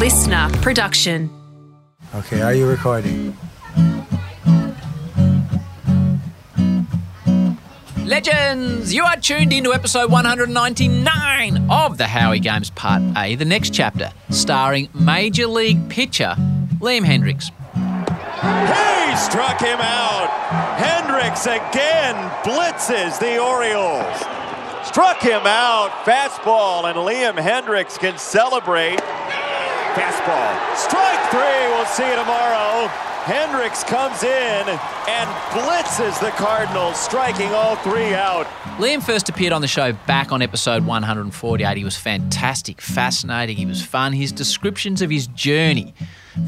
listener production. Okay, are you recording? Legends, you are tuned into episode 199 of the Howie Games Part A, the next chapter, starring Major League pitcher Liam Hendriks. He struck him out. Hendriks again blitzes the Orioles. Struck him out. Fastball, and Liam Hendriks can celebrate. Fastball. Strike three. We'll see you tomorrow. Hendriks comes in and blitzes the Cardinals, striking all three out. Liam first appeared on the show back on episode 148. He was fantastic, fascinating, he was fun. His descriptions of his journey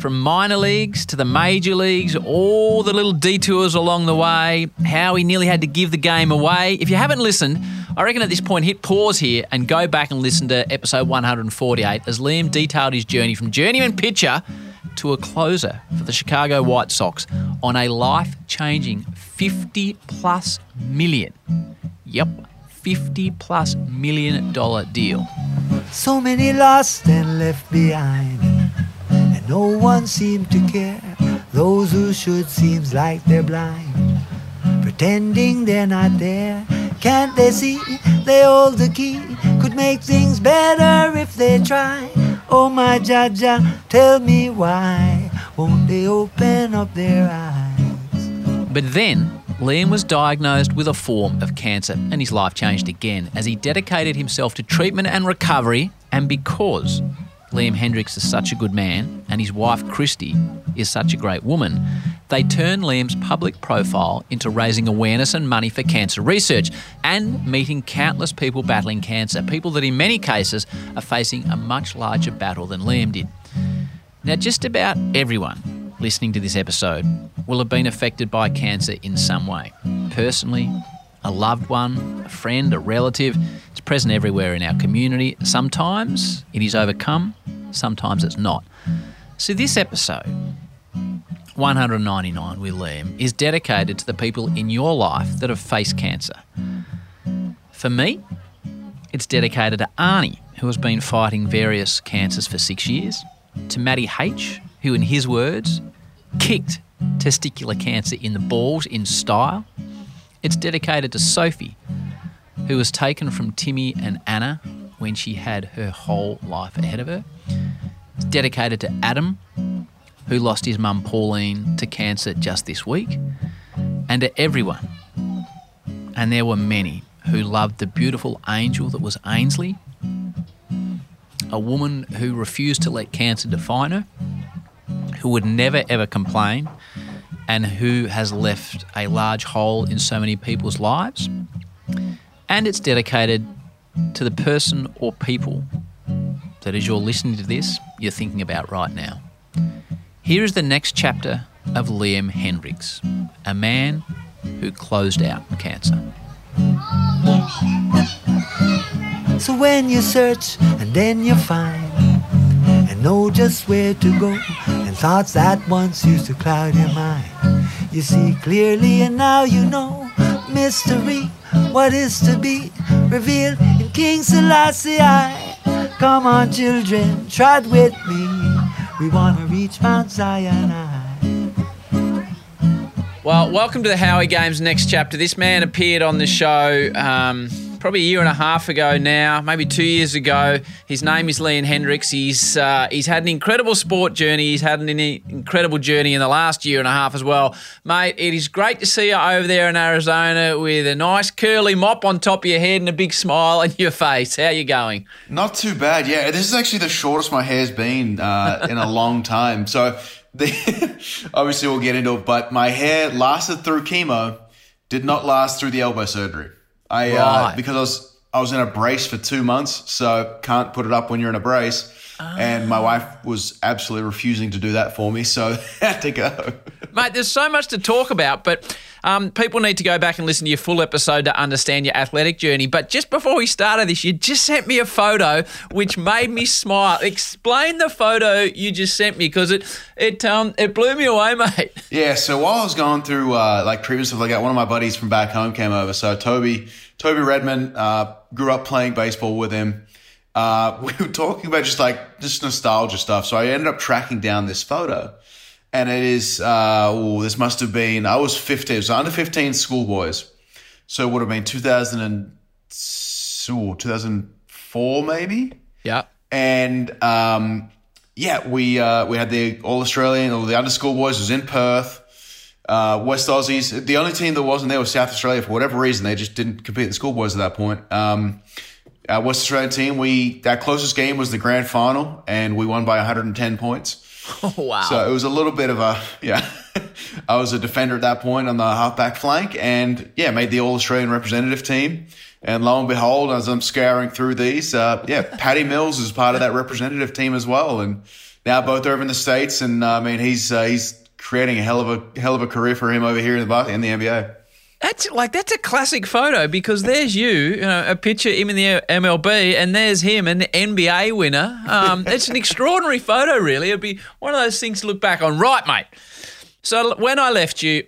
from minor leagues to the major leagues, all the little detours along the way, how he nearly had to give the game away. If you haven't listened, I reckon at this point hit pause here and go back and listen to episode 148 as Liam detailed his journey from journeyman pitcher to a closer for the Chicago White Sox on a life changing 50 plus million. Yep, 50 plus million dollar deal. So many lost and left behind, and no one seemed to care. Those who should seems like they're blind, pretending they're not there. Can't they see they hold the key? Could make things better if they try. Oh my Jaja, tell me why won't they open up their eyes? But then, Liam was diagnosed with a form of cancer and his life changed again as he dedicated himself to treatment and recovery. And because Liam Hendriks is such a good man and his wife Kristi is such a great woman, they turn Liam's public profile into raising awareness and money for cancer research and meeting countless people battling cancer, people that in many cases are facing a much larger battle than Liam did. Now, just about everyone listening to this episode will have been affected by cancer in some way. Personally, a loved one, a friend, a relative. It's present everywhere in our community. Sometimes it is overcome, sometimes it's not. So, this episode 199 with Liam is dedicated to the people in your life that have faced cancer. For me, it's dedicated to Arnie, who has been fighting various cancers for six years, to Matty H, who, in his words, kicked testicular cancer in the balls in style. It's dedicated to Sophie, who was taken from Timmy and Anna when she had her whole life ahead of her. It's dedicated to Adam, who lost his mum Pauline to cancer just this week, and to everyone. And there were many who loved the beautiful angel that was Ainsley, a woman who refused to let cancer define her, who would never ever complain, and who has left a large hole in so many people's lives. And it's dedicated to the person or people that as you're listening to this, you're thinking about right now. Here is the next chapter of Liam Hendriks, a man who closed out cancer. So when you search and then you find and know just where to go and thoughts that once used to cloud your mind, you see clearly and now you know mystery, what is to be revealed in King Selassie. I. Come on, children, trot with me. We want to reach Mount Zion. Well, welcome to the Howie Games next chapter. This man appeared on the show um, probably a year and a half ago now, maybe two years ago. His name is Liam Hendriks. He's uh, he's had an incredible sport journey. He's had an incredible journey in the last year and a half as well, mate. It is great to see you over there in Arizona with a nice curly mop on top of your head and a big smile on your face. How you going? Not too bad. Yeah, this is actually the shortest my hair's been uh, in a long time. So. Obviously, we'll get into it, but my hair lasted through chemo, did not last through the elbow surgery. I uh, Right. uh, because I was I was in a brace for two months, so can't put it up when you're in a brace. And my wife was absolutely refusing to do that for me, so had to go. Mate, there's so much to talk about, but um, people need to go back and listen to your full episode to understand your athletic journey. But just before we started this, you just sent me a photo which made me smile. Explain the photo you just sent me because it it um it blew me away, mate. Yeah, so while I was going through uh, like treatment stuff like that, one of my buddies from back home came over. So Toby, Toby Redmond, uh, grew up playing baseball with him, uh, we were talking about just like just nostalgia stuff. So I ended up tracking down this photo, and it is uh, oh, this must have been I was 15, so under 15 schoolboys, so it would have been 2000 and ooh, 2004 maybe. Yeah. And um, yeah, we uh, we had the All Australian or the under schoolboys was in Perth. Uh, West Aussies. The only team that wasn't there was South Australia for whatever reason. They just didn't compete in the schoolboys at that point. Um, our West Australian team, we our closest game was the grand final, and we won by 110 points. Oh, wow. So it was a little bit of a yeah. I was a defender at that point on the halfback flank, and yeah, made the All Australian representative team. And lo and behold, as I'm scouring through these, uh, yeah, Patty Mills is part of that representative team as well, and now both over in the states. And uh, I mean, he's uh, he's creating a hell of a hell of a career for him over here in the in the NBA. That's like that's a classic photo because there's you, you know, a picture him in the MLB, and there's him, an NBA winner. Um, it's an extraordinary photo, really. It'd be one of those things to look back on. Right, mate. So when I left you,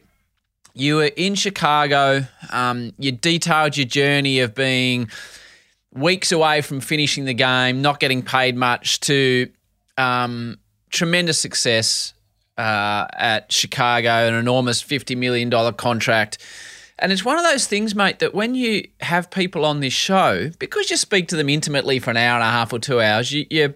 you were in Chicago. Um, you detailed your journey of being weeks away from finishing the game, not getting paid much, to um, tremendous success uh, at Chicago, an enormous $50 million contract. And it's one of those things, mate, that when you have people on this show, because you speak to them intimately for an hour and a half or two hours, you, you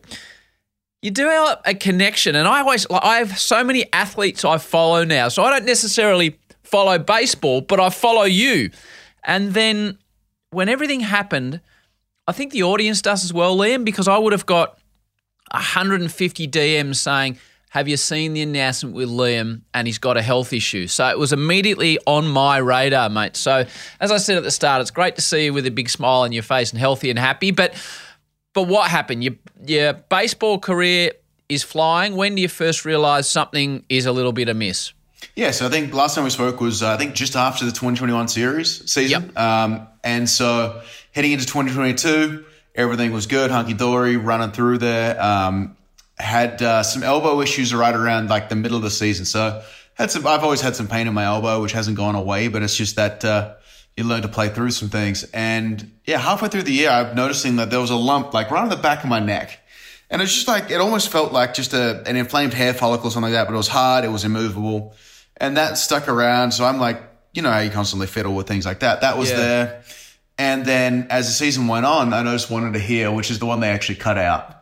you develop a connection. And I always, like, I have so many athletes I follow now, so I don't necessarily follow baseball, but I follow you. And then when everything happened, I think the audience does as well, Liam, because I would have got 150 DMs saying, have you seen the announcement with Liam and he's got a health issue? So it was immediately on my radar, mate. So as I said at the start, it's great to see you with a big smile on your face and healthy and happy. But but what happened? Your your baseball career is flying. When do you first realise something is a little bit amiss? Yeah, so I think last time we spoke was uh, I think just after the 2021 series season, Yep. um, and so heading into 2022, everything was good, hunky dory, running through there. Um, had uh, some elbow issues right around like the middle of the season, so had some. I've always had some pain in my elbow, which hasn't gone away, but it's just that uh, you learn to play through some things. And yeah, halfway through the year, I'm noticing that there was a lump like right on the back of my neck. And it's just like, it almost felt like just a, an inflamed hair follicle or something like that, but it was hard, it was immovable. And that stuck around. So I'm like, you know how you constantly fiddle with things like that. That was Yeah. there. And then as the season went on, I noticed one under here, which is the one they actually cut out.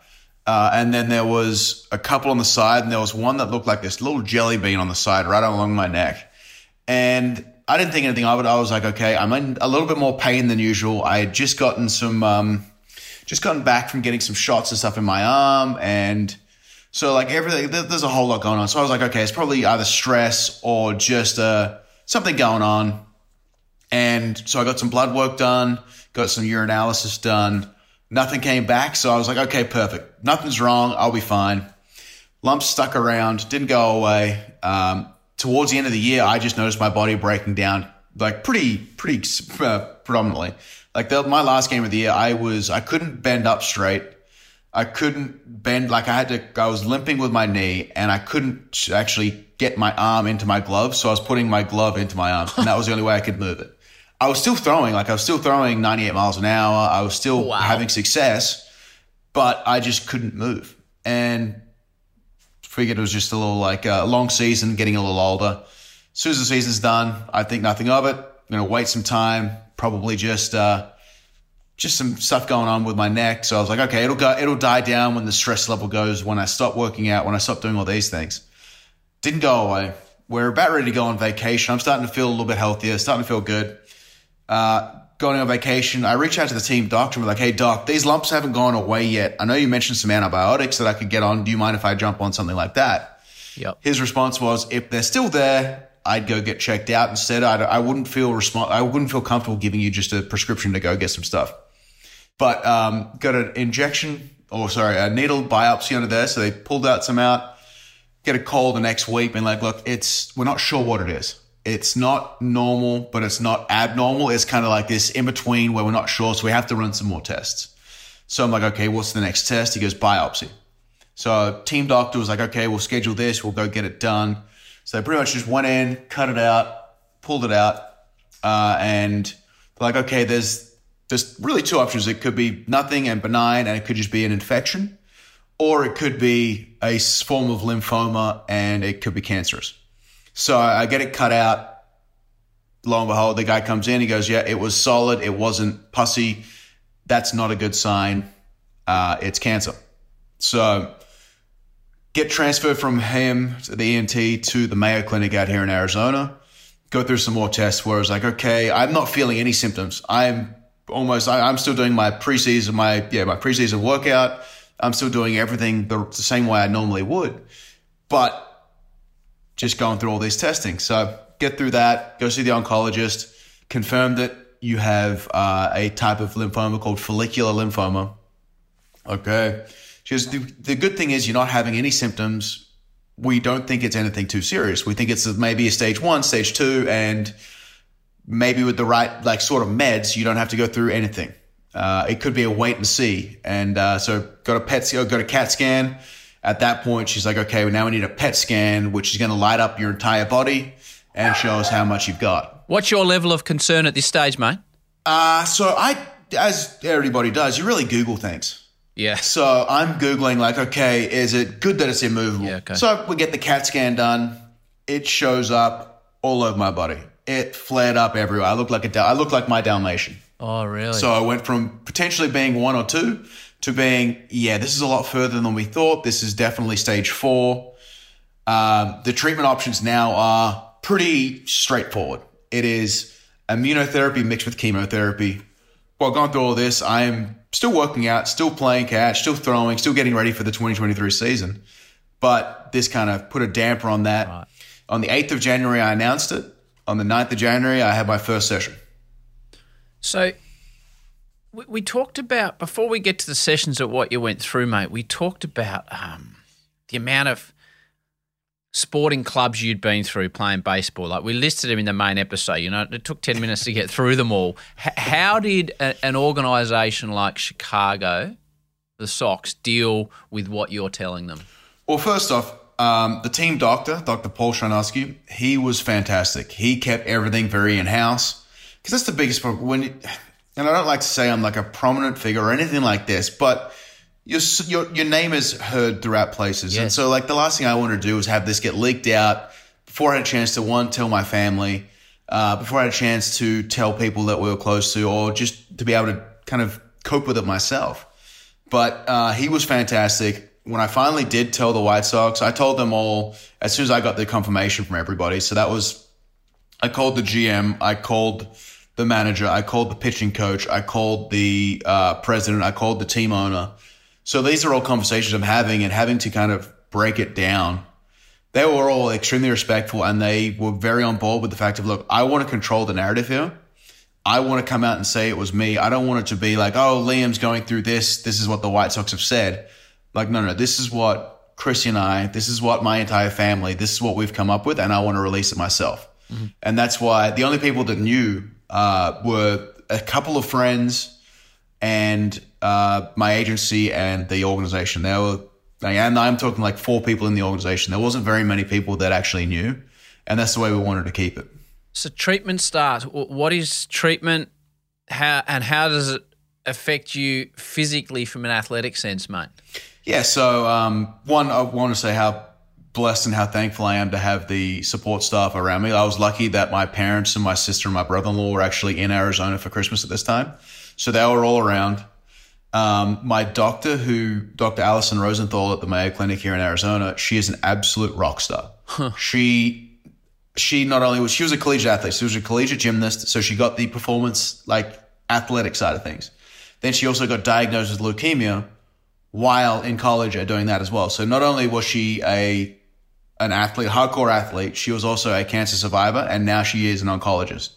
Uh, and then there was a couple on the side, and there was one that looked like this little jelly bean on the side, right along my neck. And I didn't think anything of it. I was like, okay, I'm in a little bit more pain than usual. I had just gotten some, um, just gotten back from getting some shots and stuff in my arm, and so like everything, there- there's a whole lot going on. So I was like, okay, it's probably either stress or just uh, something going on. And so I got some blood work done, got some urinalysis done. Nothing came back. So I was like, okay, perfect. Nothing's wrong. I'll be fine. Lumps stuck around, didn't go away. Um, towards the end of the year, I just noticed my body breaking down like pretty, pretty uh, predominantly. Like the, my last game of the year, I was, I couldn't bend up straight. I couldn't bend, like I had to, I was limping with my knee and I couldn't actually get my arm into my glove. So I was putting my glove into my arm and that was the only way I could move it. I was still throwing, like I was still throwing 98 miles an hour. I was still Wow. having success, but I just couldn't move. And figured it was just a little like a long season, getting a little older. As soon as the season's done, I think nothing of it. I'm gonna wait some time, probably just uh, just some stuff going on with my neck. So I was like, okay, it'll go, it'll die down when the stress level goes, when I stop working out, when I stop doing all these things. Didn't go away. We're about ready to go on vacation. I'm starting to feel a little bit healthier, starting to feel good. Uh, going on vacation, I reach out to the team doctor and be like, hey, doc, these lumps haven't gone away yet. I know you mentioned some antibiotics that I could get on. Do you mind if I jump on something like that? Yep. His response was, if they're still there, I'd go get checked out instead. I'd, I wouldn't feel respons- I wouldn't feel comfortable giving you just a prescription to go get some stuff. But um, got an injection, or sorry, a needle biopsy under there. So they pulled out some out. Get a call the next week, and like, look, it's we're not sure what it is. It's not normal, but it's not abnormal. It's kind of like this in between where we're not sure, so we have to run some more tests. So I'm like, okay, what's the next test? He goes biopsy. So team doctor was like, okay, we'll schedule this. We'll go get it done. So they pretty much just went in, cut it out, pulled it out, uh, and like, okay, there's there's really two options. It could be nothing and benign, and it could just be an infection, or it could be a form of lymphoma and it could be cancerous. So I get it cut out. Lo and behold, the guy comes in. He goes, "Yeah, it was solid. It wasn't pussy. That's not a good sign. Uh, it's cancer." So get transferred from him, to the ENT, to the Mayo Clinic out here in Arizona. Go through some more tests where I was like, okay, I'm not feeling any symptoms. I'm almost, I, am still doing my preseason, my, yeah, my preseason workout. I'm still doing everything the, the same way I normally would, but just going through all these testing. So get through that, go see the oncologist, confirm that you have uh, a type of lymphoma called follicular lymphoma. Okay. Because the, the good thing is you're not having any symptoms. We don't think it's anything too serious. We think it's maybe a stage one, stage two, and maybe with the right like sort of meds, you don't have to go through anything. Uh, it could be a wait and see. And uh, so got a PET, got a CAT scan. At that point, she's like, okay, well, now we need a PET scan, which is going to light up your entire body and show us how much you've got. What's your level of concern at this stage, mate? Uh, so I, as everybody does, you really Google things. Yeah. So I'm Googling, like, okay, is it good that it's immovable? Yeah, okay. So we get the CAT scan done. It shows up all over my body. It flared up everywhere. I look like a, I look like my Dalmatian. Oh, really? So I went from potentially being one or two to being, yeah, this is a lot further than we thought. This is definitely stage four. Um, the treatment options now are pretty straightforward. It is immunotherapy mixed with chemotherapy. While going through all this, I am still working out, still playing catch, still throwing, still getting ready for the 2023 season. But this kind of put a damper on that. Right. On the 8th of January, I announced it. On the 9th of January, I had my first session. So we, we talked about, before we get to the sessions of what you went through, mate, we talked about um, the amount of sporting clubs you'd been through playing baseball. Like we listed them in the main episode. You know, it took 10 minutes to get through them all. H- how did a, an organisation like Chicago, the Sox, deal with what you're telling them? Well, first off, um, the team doctor, Dr. Paul Shanosky, he was fantastic. He kept everything very in house because that's the biggest problem. When, and I don't like to say I'm like a prominent figure or anything like this, but your your your name is heard throughout places, yes. and so like the last thing I want to do is have this get leaked out before I had a chance to one tell my family, uh, before I had a chance to tell people that we were close to, or just to be able to kind of cope with it myself. But uh, he was fantastic. When I finally did tell the White Sox, I told them all as soon as I got the confirmation from everybody. So that was, I called the GM, I called the manager, I called the pitching coach, I called the uh, president, I called the team owner so these are all conversations I'm having and having to kind of break it down. They were all extremely respectful and they were very on board with the fact of, look, I want to control the narrative here. I want to come out and say it was me. I don't want it to be like, oh, Liam's going through this. This is what the White Sox have said. Like, no, no, this is what Chrissy and I, this is what my entire family, this is what we've come up with, and I want to release it myself. Mm-hmm. And that's why the only people that knew uh, were a couple of friends and uh, my agency and the organization. There were, and I'm talking like four people in the organization. There wasn't very many people that actually knew, and that's the way we wanted to keep it. So treatment starts. What is treatment? How and how does it affect you physically from an athletic sense, mate? Yeah. So um, one, I want to say how blessed and how thankful I am to have the support staff around me. I was lucky that my parents and my sister and my brother-in-law were actually in Arizona for Christmas at this time. So they were all around. Um, my doctor, who Dr. Allison Rosenthal at the Mayo Clinic here in Arizona, she is an absolute rock star. Huh. She she not only was she was a collegiate athlete, she was a collegiate gymnast, so she got the performance like athletic side of things. Then she also got diagnosed with leukemia while in college at doing that as well. So not only was she a an athlete, hardcore athlete, she was also a cancer survivor, and now she is an oncologist.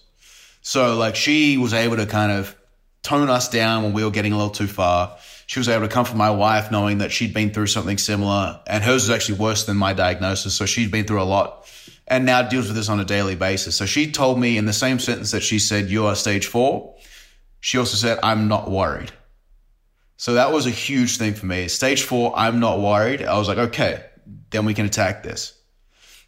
So like she was able to kind of tone us down when we were getting a little too far. She was able to comfort my wife knowing that she'd been through something similar and hers was actually worse than my diagnosis. So she'd been through a lot and now deals with this on a daily basis. So she told me in the same sentence that she said, you are stage four. She also said, I'm not worried. So that was a huge thing for me. Stage four, I'm not worried. I was like, okay, then we can attack this.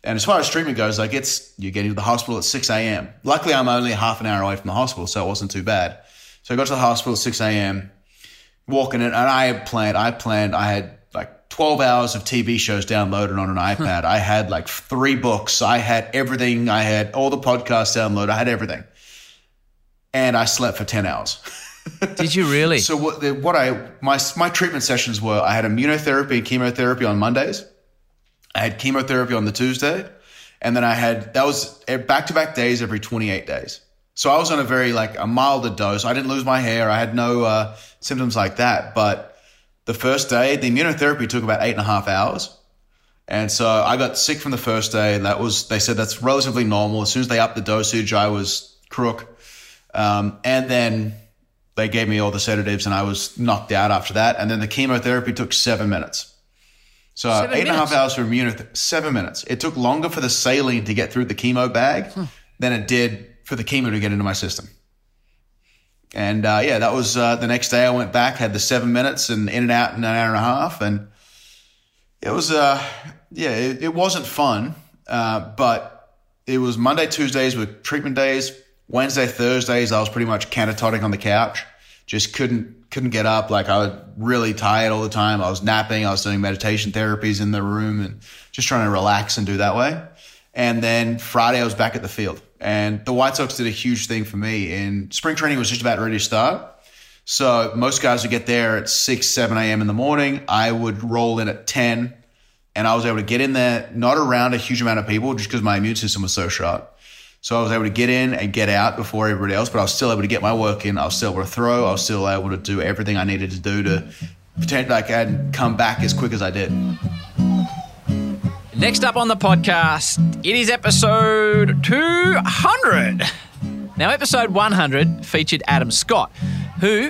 And as far as treatment goes, like it's, you're getting to the hospital at 6 a.m. Luckily, I'm only half an hour away from the hospital, so it wasn't too bad. So I got to the hospital at 6 a.m. Walking in, and I had planned. I planned. I had like 12 hours of TV shows downloaded on an iPad. I had like three books. I had everything. I had all the podcasts downloaded. I had everything, and I slept for 10 hours. Did you really? so what? The, what I my my treatment sessions were: I had immunotherapy and chemotherapy on Mondays. I had chemotherapy on the Tuesday, and then I had that was back to back days every 28 days. So I was on a very like a milder dose. I didn't lose my hair. I had no uh, symptoms like that. But the first day, the immunotherapy took about eight and a half hours. And so I got sick from the first day. That was, they said that's relatively normal. As soon as they upped the dosage, I was crook. Um, and then they gave me all the sedatives and I was knocked out after that. And then the chemotherapy took seven minutes. So Seven eight and a half minutes? hours for immunotherapy, seven minutes. It took longer for the saline to get through the chemo bag than it did for the chemo to get into my system. And uh, yeah, that was uh, the next day. I went back, had the seven minutes, and in and out in an hour and a half, and it was uh, yeah, it, it wasn't fun, uh, but it was Monday, Tuesdays were treatment days. Wednesday, Thursdays, I was pretty much catatonic on the couch, just couldn't couldn't get up. Like I was really tired all the time. I was napping. I was doing meditation therapies in the room and just trying to relax and do that way. And then Friday, I was back at the field. And the White Sox did a huge thing for me. And spring training was just about ready to start. So most guys would get there at 6, 7 a.m. in the morning. I would roll in at 10. And I was able to get in there, not around a huge amount of people, just because my immune system was so sharp. So I was able to get in and get out before everybody else, but I was still able to get my work in. I was still able to throw. I was still able to do everything I needed to do to pretend like I'd come back as quick as I did. Next up on the podcast, it is episode 200. Now, episode 100 featured Adam Scott, who,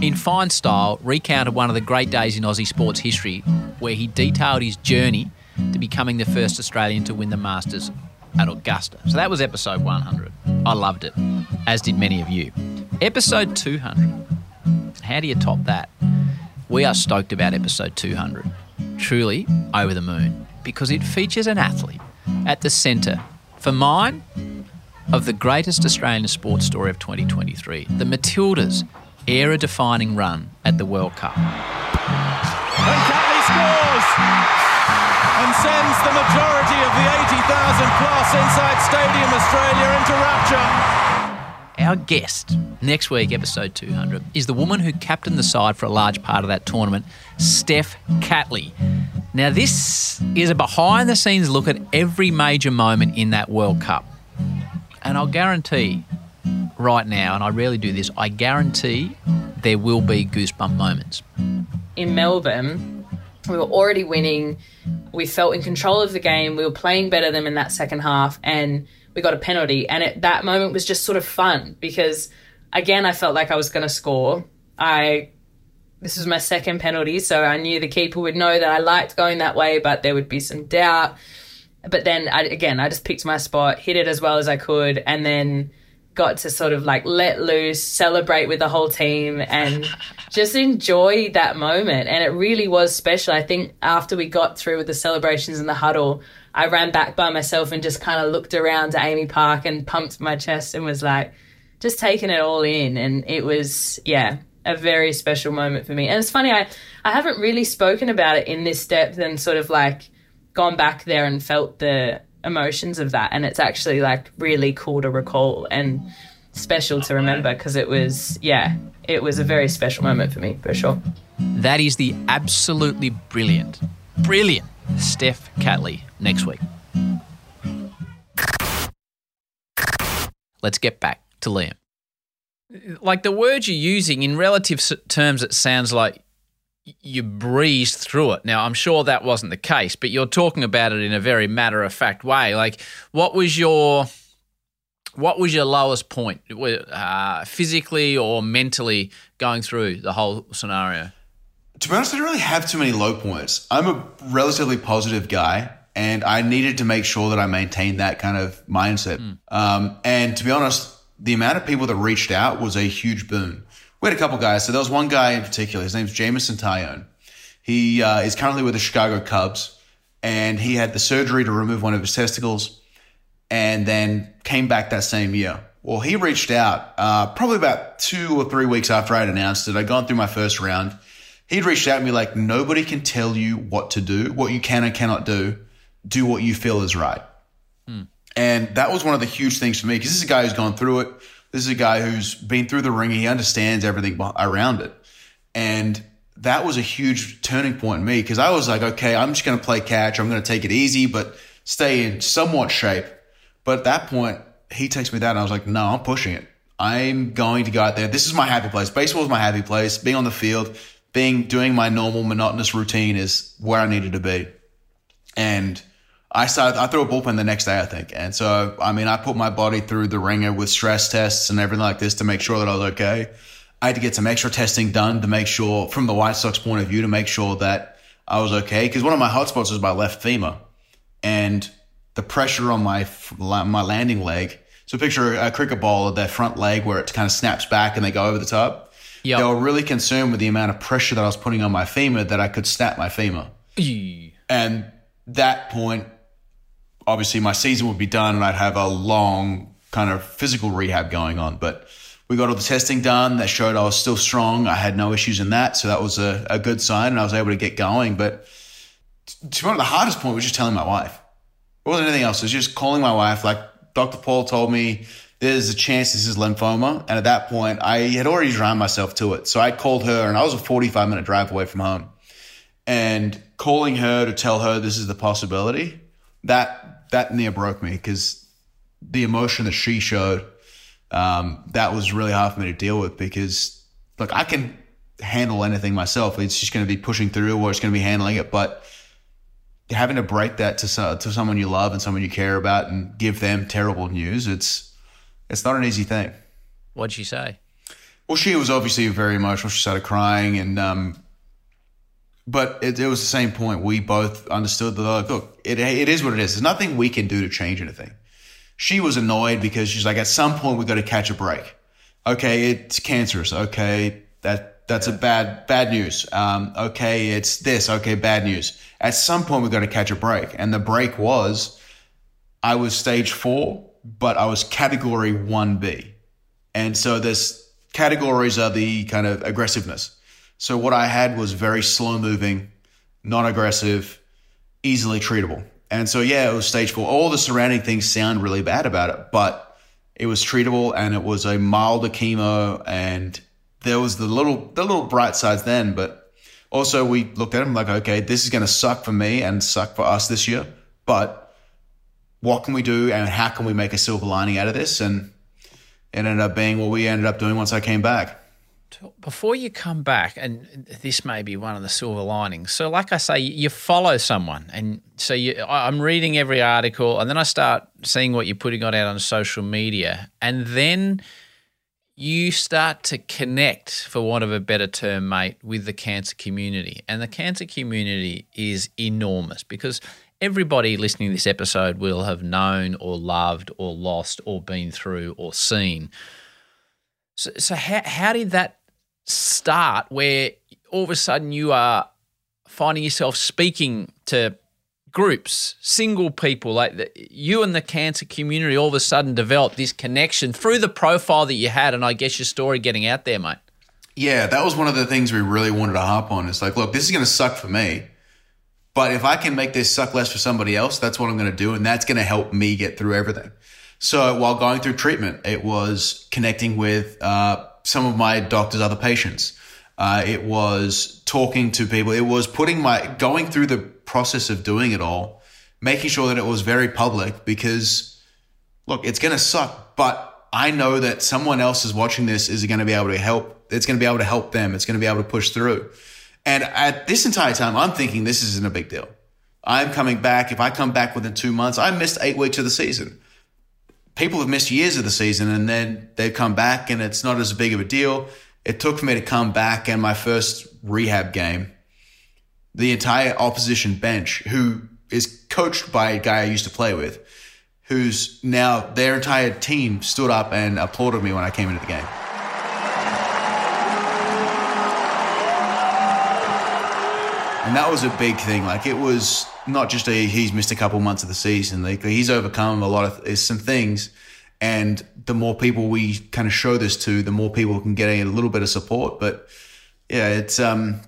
in fine style, recounted one of the great days in Aussie sports history where he detailed his journey to becoming the first Australian to win the Masters at Augusta. So that was episode 100. I loved it, as did many of you. Episode 200. How do you top that? We are stoked about episode 200. Truly over the moon because it features an athlete at the centre, for mine, of the greatest Australian sports story of 2023 the Matildas' era defining run at the World Cup. And Catley scores and sends the majority of the 80,000 plus inside Stadium Australia into rapture. Our guest next week, episode 200, is the woman who captained the side for a large part of that tournament, Steph Catley. Now, this is a behind the scenes look at every major moment in that World Cup. And I'll guarantee right now, and I rarely do this, I guarantee there will be goosebump moments. in Melbourne, we were already winning. We felt in control of the game. We were playing better than in that second half, and we got a penalty. And at that moment was just sort of fun because, again, I felt like I was going to score. I this was my second penalty, so I knew the keeper would know that I liked going that way, but there would be some doubt. But then I, again, I just picked my spot, hit it as well as I could, and then got to sort of like let loose, celebrate with the whole team, and just enjoy that moment. And it really was special. I think after we got through with the celebrations in the huddle, I ran back by myself and just kind of looked around to AAMI Park and pumped my chest and was like, just taking it all in. And it was, yeah, a very special moment for me. And it's funny, I, I haven't really spoken about it in this depth and sort of like gone back there and felt the emotions of that. And it's actually like really cool to recall and special to remember because it was, yeah, it was a very special moment for me for sure. That is the absolutely brilliant, brilliant Steph Catley next week. Let's get back to Liam. Like the words you're using in relative terms, it sounds like y- you breezed through it. Now, I'm sure that wasn't the case, but you're talking about it in a very matter of fact way. Like, what was your what was your lowest point, uh, physically or mentally, going through the whole scenario? To be honest, I don't really have too many low points. I'm a relatively positive guy, and I needed to make sure that I maintained that kind of mindset. Um, and to be honest, the amount of people that reached out was a huge boon. We had a couple guys. So there was one guy in particular. His name's Jameson Taillon. He uh, is currently with the Chicago Cubs, and he had the surgery to remove one of his testicles, and then came back that same year. Well, he reached out uh, probably about two or three weeks after I'd announced it. I'd gone through my first round. He'd reached out and be like, nobody can tell you what to do, what you can and cannot do. Do what you feel is right. And that was one of the huge things for me because this is a guy who's gone through it. This is a guy who's been through the ring. He understands everything around it. And that was a huge turning point in me because I was like, okay, I'm just going to play catch. I'm going to take it easy, but stay in somewhat shape. But at that point, he takes me that and I was like, no, I'm pushing it. I'm going to go out there. This is my happy place. Baseball is my happy place. Being on the field, being doing my normal monotonous routine is where I needed to be. And I started, I threw a bullpen the next day, I think. And so, I mean, I put my body through the ringer with stress tests and everything like this to make sure that I was okay. I had to get some extra testing done to make sure, from the White Sox point of view, to make sure that I was okay. Because one of my hotspots was my left femur. And the pressure on my my landing leg. So picture a cricket ball, at their front leg where it kind of snaps back and they go over the top. Yep. They were really concerned with the amount of pressure that I was putting on my femur that I could snap my femur. And that point, obviously, my season would be done and I'd have a long kind of physical rehab going on. But we got all the testing done that showed I was still strong. I had no issues in that. So that was a, a good sign and I was able to get going. But to be honest, the hardest point was just telling my wife. It wasn't anything else. It was just calling my wife. Like Dr. Paul told me, there's a chance this is lymphoma. And at that point, I had already drawn myself to it. So I called her and I was a 45 minute drive away from home. And calling her to tell her this is the possibility, that that near broke me because the emotion that she showed, um, that was really hard for me to deal with because look, I can handle anything myself. It's just going to be pushing through or it's going to be handling it. But having to break that to so- to someone you love and someone you care about and give them terrible news, it's it's not an easy thing. What'd she say? Well, she was obviously very emotional. She started crying, and um, but it, it was the same point. We both understood that like, look, it it is what it is. There's nothing we can do to change anything. She was annoyed because she's like, at some point we've got to catch a break. Okay, it's cancerous. Okay, that that's a bad bad news. Um, okay, it's this. Okay, bad news. At some point we've got to catch a break, and the break was I was stage four, but I was category one B. And so there's categories are the kind of aggressiveness. So what I had was very slow moving, non aggressive, easily treatable. And so yeah, it was stage four. All the surrounding things sound really bad about it, but it was treatable and it was a milder chemo and there was the little the little bright sides then, but also we looked at them like, okay, this is gonna suck for me and suck for us this year, but what can we do and how can we make a silver lining out of this? And it ended up being what we ended up doing once I came back. Before you come back, and this may be one of the silver linings. So, like I say, you follow someone, and so you, I'm reading every article, and then I start seeing what you're putting on out on social media, and then you start to connect, for want of a better term, mate, with the cancer community. And the cancer community is enormous because everybody listening to this episode will have known or loved or lost or been through or seen. So, so how, how did that start where all of a sudden you are finding yourself speaking to groups, single people, like the, you and the cancer community all of a sudden developed this connection through the profile that you had and I guess your story getting out there, mate? Yeah, that was one of the things we really wanted to hop on. It's like, look, this is going to suck for me, but if I can make this suck less for somebody else, that's what I'm going to do, and that's going to help me get through everything. So while going through treatment, it was connecting with uh, some of my doctor's other patients. Uh, it was talking to people. It was putting my going through the process of doing it all, making sure that it was very public because look, it's going to suck, but I know that someone else is watching this is going to be able to help. It's going to be able to help them. It's going to be able to push through. And at this entire time, I'm thinking this isn't a big deal. I'm coming back. If I come back within two months, I missed eight weeks of the season. People have missed years of the season and then they've come back and it's not as big of a deal. It took for me to come back and my first rehab game, the entire opposition bench, who is coached by a guy I used to play with, who's now their entire team stood up and applauded me when I came into the game. And that was a big thing. Like it was not just a he's missed a couple months of the season. Like he's overcome a lot of some things, And the more people we kind of show this to, the more people can get a little bit of support. But yeah, it's um,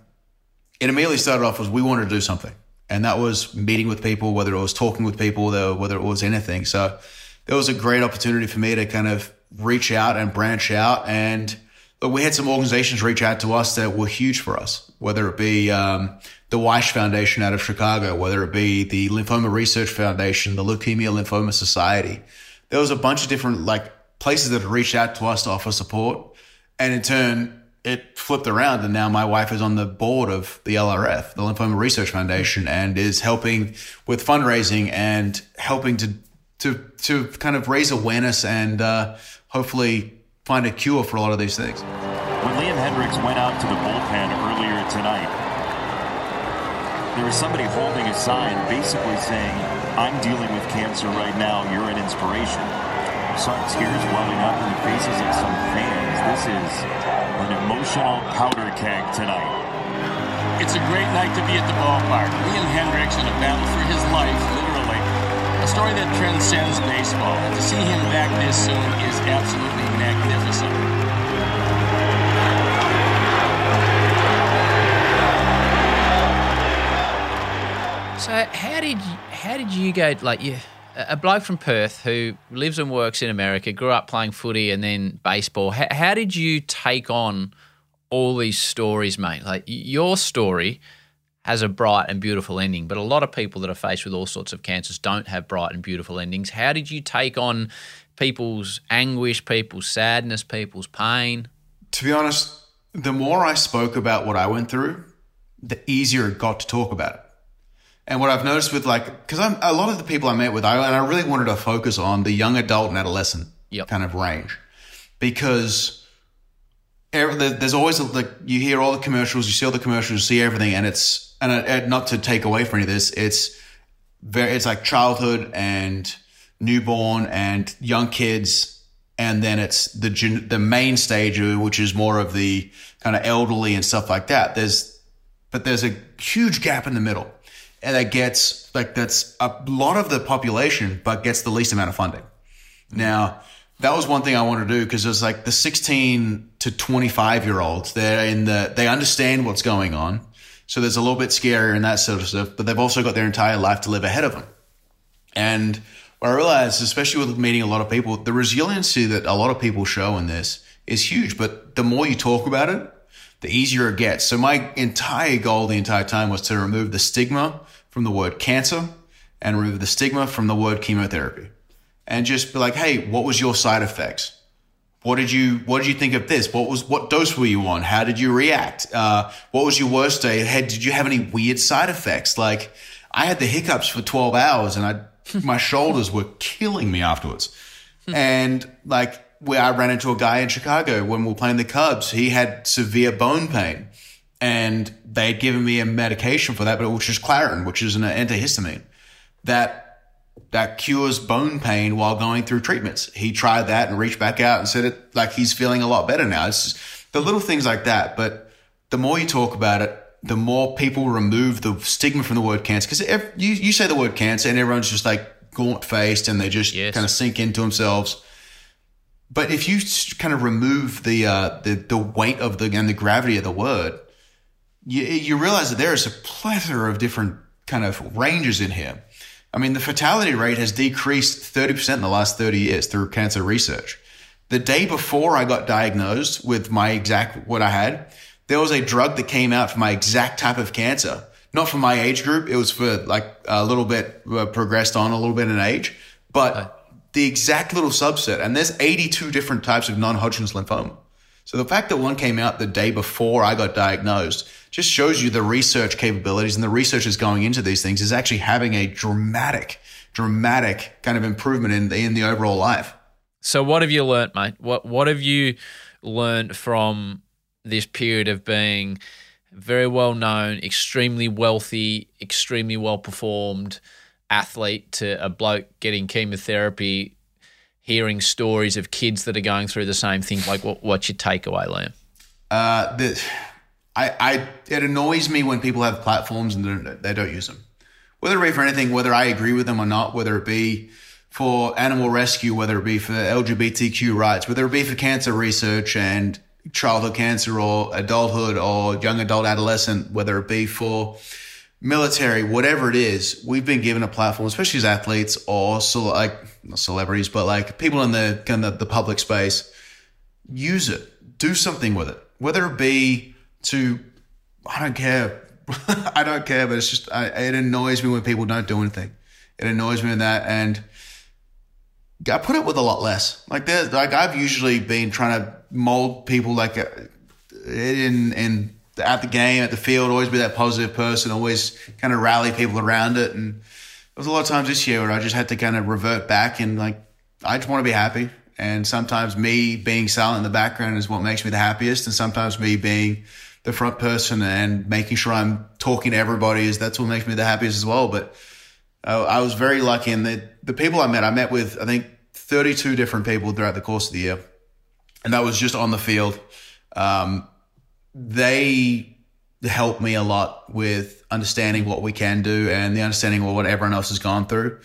it immediately started off as we wanted to do something, and that was meeting with people, whether it was talking with people, whether it was anything. So it was a great opportunity for me to kind of reach out and branch out and we had some organizations reach out to us that were huge for us, whether it be um, the Weish Foundation out of Chicago, whether it be the Lymphoma Research Foundation, the Leukemia Lymphoma Society. There was a bunch of different like places that reached out to us to offer support, and in turn, it flipped around, and now my wife is on the board of the LRF, the Lymphoma Research Foundation, and is helping with fundraising and helping to to to kind of raise awareness and uh, hopefully find a cure for a lot of these things. When Liam Hendriks went out to the bullpen earlier tonight, there was somebody holding a sign basically saying, I'm dealing with cancer right now, you're an inspiration. I saw tears welling up in the faces of some fans. This is an emotional powder keg tonight. It's a great night to be at the ballpark. Liam Hendriks in a battle for his life, literally. A story that transcends baseball. And to see him back this soon is absolutely magnificent. So how did how did you go like you a bloke from Perth who lives and works in America, grew up playing footy and then baseball. How, how did you take on all these stories, mate? Like your story has a bright and beautiful ending, but a lot of people that are faced with all sorts of cancers don't have bright and beautiful endings. How did you take on people's anguish, people's sadness, people's pain? To be honest, the more I spoke about what I went through, the easier it got to talk about it. And what I've noticed with like, because I'm a lot of the people I met with, I, and I really wanted to focus on the young adult and adolescent Yep. kind of range, because er- there's always like you hear all the commercials, you see all the commercials, you see everything, and it's and uh, uh, not to take away from any of this, it's very it's like childhood and newborn and young kids, and then it's the the main stage, which is more of the kind of elderly and stuff like that. There's but there's a huge gap in the middle, and that gets like that's a lot of the population, but gets the least amount of funding. Now, that was one thing I wanted to do because it's like the 16 to 25 year olds, they're in the, they understand what's going on. So there's a little bit scarier and that sort of stuff, but they've also got their entire life to live ahead of them. And what I realized, especially with meeting a lot of people, the resiliency that a lot of people show in this is huge. But the more you talk about it, the easier it gets. So my entire goal the entire time was to remove the stigma from the word cancer and remove the stigma from the word chemotherapy and just be like, hey, what was your side effects? What did you What did you think of this? What was What dose were you on? How did you react? Uh, what was your worst day? Had Did you have any weird side effects? Like I had the hiccups for twelve hours, and I my shoulders were killing me afterwards. and like where I ran into a guy in Chicago when we were playing the Cubs, he had severe bone pain, and they'd given me a medication for that, but which is Claritin, which is an antihistamine that that cures bone pain while going through treatments. He tried that and reached back out and said it like he's feeling a lot better now. It's just the little things like that. But the more you talk about it, the more people remove the stigma from the word cancer. Because you, you say the word cancer and everyone's just like gaunt faced and they just Yes. kind of sink into themselves. But if you kind of remove the, uh, the, the weight of the, and the gravity of the word, you, you realize that there is a plethora of different kind of ranges in here. I mean, the fatality rate has decreased 30% in the last 30 years through cancer research. The day before I got diagnosed with my exact, what I had, there was a drug that came out for my exact type of cancer. Not for my age group. It was for like a little bit uh, progressed on a little bit in age, but the exact little subset. And there's 82 different types of non-Hodgkin's lymphoma. So the fact that one came out the day before I got diagnosed just shows you the research capabilities and the research is going into these things is actually having a dramatic, dramatic kind of improvement in the, in the overall life. So what have you learnt, mate? What what have you learnt from this period of being very well known, extremely wealthy, extremely well performed athlete to a bloke getting chemotherapy, hearing stories of kids that are going through the same thing? Like what what's your takeaway, Liam? Uh, the, I, I, it annoys me when people have platforms and they don't use them. Whether it be for anything, whether I agree with them or not, whether it be for animal rescue, whether it be for LGBTQ rights, whether it be for cancer research and childhood cancer or adulthood or young adult adolescent, whether it be for military, whatever it is, we've been given a platform, especially as athletes or so like celebrities, but like people in the kind of the public space. Use it. Do something with it. Whether it be to, I don't care. I don't care, but it's just I, it annoys me when people don't do anything. It annoys me in that, and I put it with a lot less. Like there, like I've usually been trying to mold people like uh, in in at the game, at the field, always be that positive person, always kind of rally people around it. And there was a lot of times this year where I just had to kind of revert back and like, I just want to be happy. And sometimes me being silent in the background is what makes me the happiest. And sometimes me being the front person and making sure I'm talking to everybody is that's what makes me the happiest as well. But uh, I was very lucky in that the people I met, I met with, I think 32 different people throughout the course of the year. And that was just on the field. Um, they help me a lot with understanding what we can do and the understanding of what everyone else has gone through.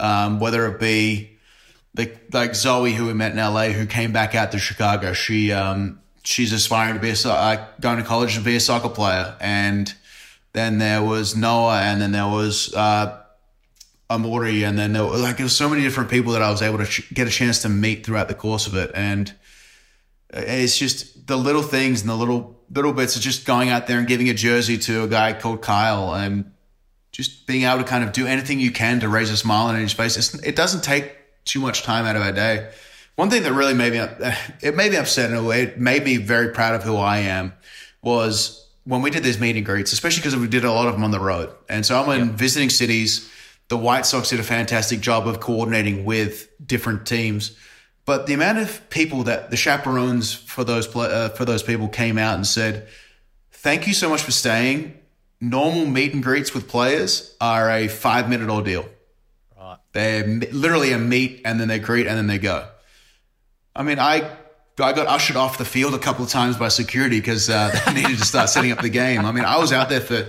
Um, whether it be the, like Zoe, who we met in LA, who came back out to Chicago. She um, she's aspiring to be a uh, going to college to be a soccer player, and then there was Noah, and then there was uh, Amori, and then there was like there was so many different people that I was able to ch- get a chance to meet throughout the course of it, and it's just the little things and the little little bits of just going out there and giving a jersey to a guy called Kyle and just being able to kind of do anything you can to raise a smile on his face. It's, it doesn't take too much time out of our day. One thing that really made me it made me upset in a way. It made me very proud of who I am. Was when we did these meet and greets, especially because we did a lot of them on the road. And so I'm in yep. visiting cities. The White Sox did a fantastic job of coordinating with different teams. But the amount of people that the chaperones for those uh, for those people came out and said, "Thank you so much for staying." Normal meet and greets with players are a five minute ordeal. Right. They're literally a meet and then they greet and then they go. I mean, I I got ushered off the field a couple of times by security because uh, they needed to start setting up the game. I mean, I was out there for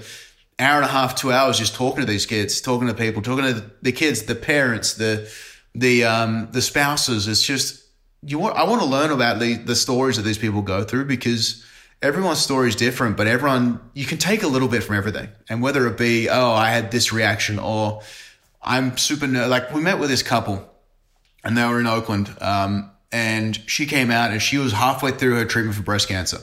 hour and a half, two hours, just talking to these kids, talking to people, talking to the kids, the parents, the the um, the spouses. It's just you want. I want to learn about the the stories that these people go through because everyone's story is different. But everyone, you can take a little bit from everything, and whether it be, oh, I had this reaction, or I'm super ner-. like we met with this couple, and they were in Oakland, um, and she came out and she was halfway through her treatment for breast cancer.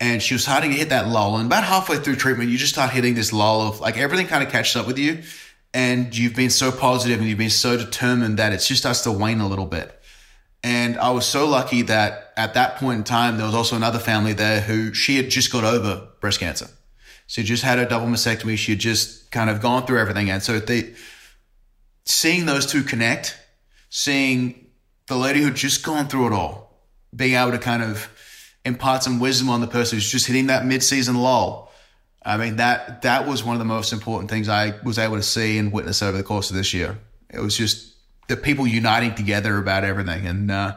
And she was starting to hit that lull. And about halfway through treatment, you just start hitting this lull of like everything kind of catches up with you and you've been so positive and you've been so determined that it just starts to wane a little bit. And I was so lucky that at that point in time, there was also another family there who she had just got over breast cancer. She just had a double mastectomy. She had just kind of gone through everything. And so they, seeing those two connect, seeing the lady who'd just gone through it all, being able to kind of impart some wisdom on the person who's just hitting that mid-season lull I mean that that was one of the most important things I was able to see and witness over the course of this year. It was just the people uniting together about everything and uh,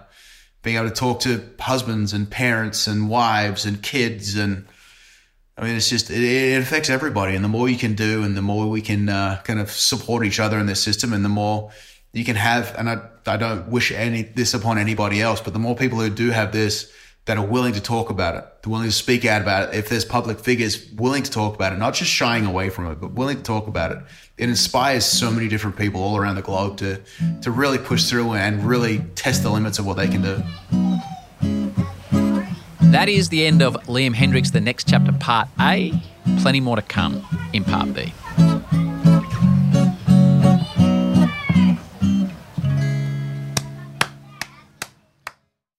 being able to talk to husbands and parents and wives and kids and I mean it's just it, it affects everybody and the more you can do and the more we can uh, kind of support each other in this system and the more you can have and I I don't wish any this upon anybody else but the more people who do have this that are willing to talk about it, they're willing to speak out about it. If there's public figures willing to talk about it, not just shying away from it, but willing to talk about it, it inspires so many different people all around the globe to to really push through and really test the limits of what they can do. That is the end of Liam Hendriks' the next chapter, part A. Plenty more to come in part B.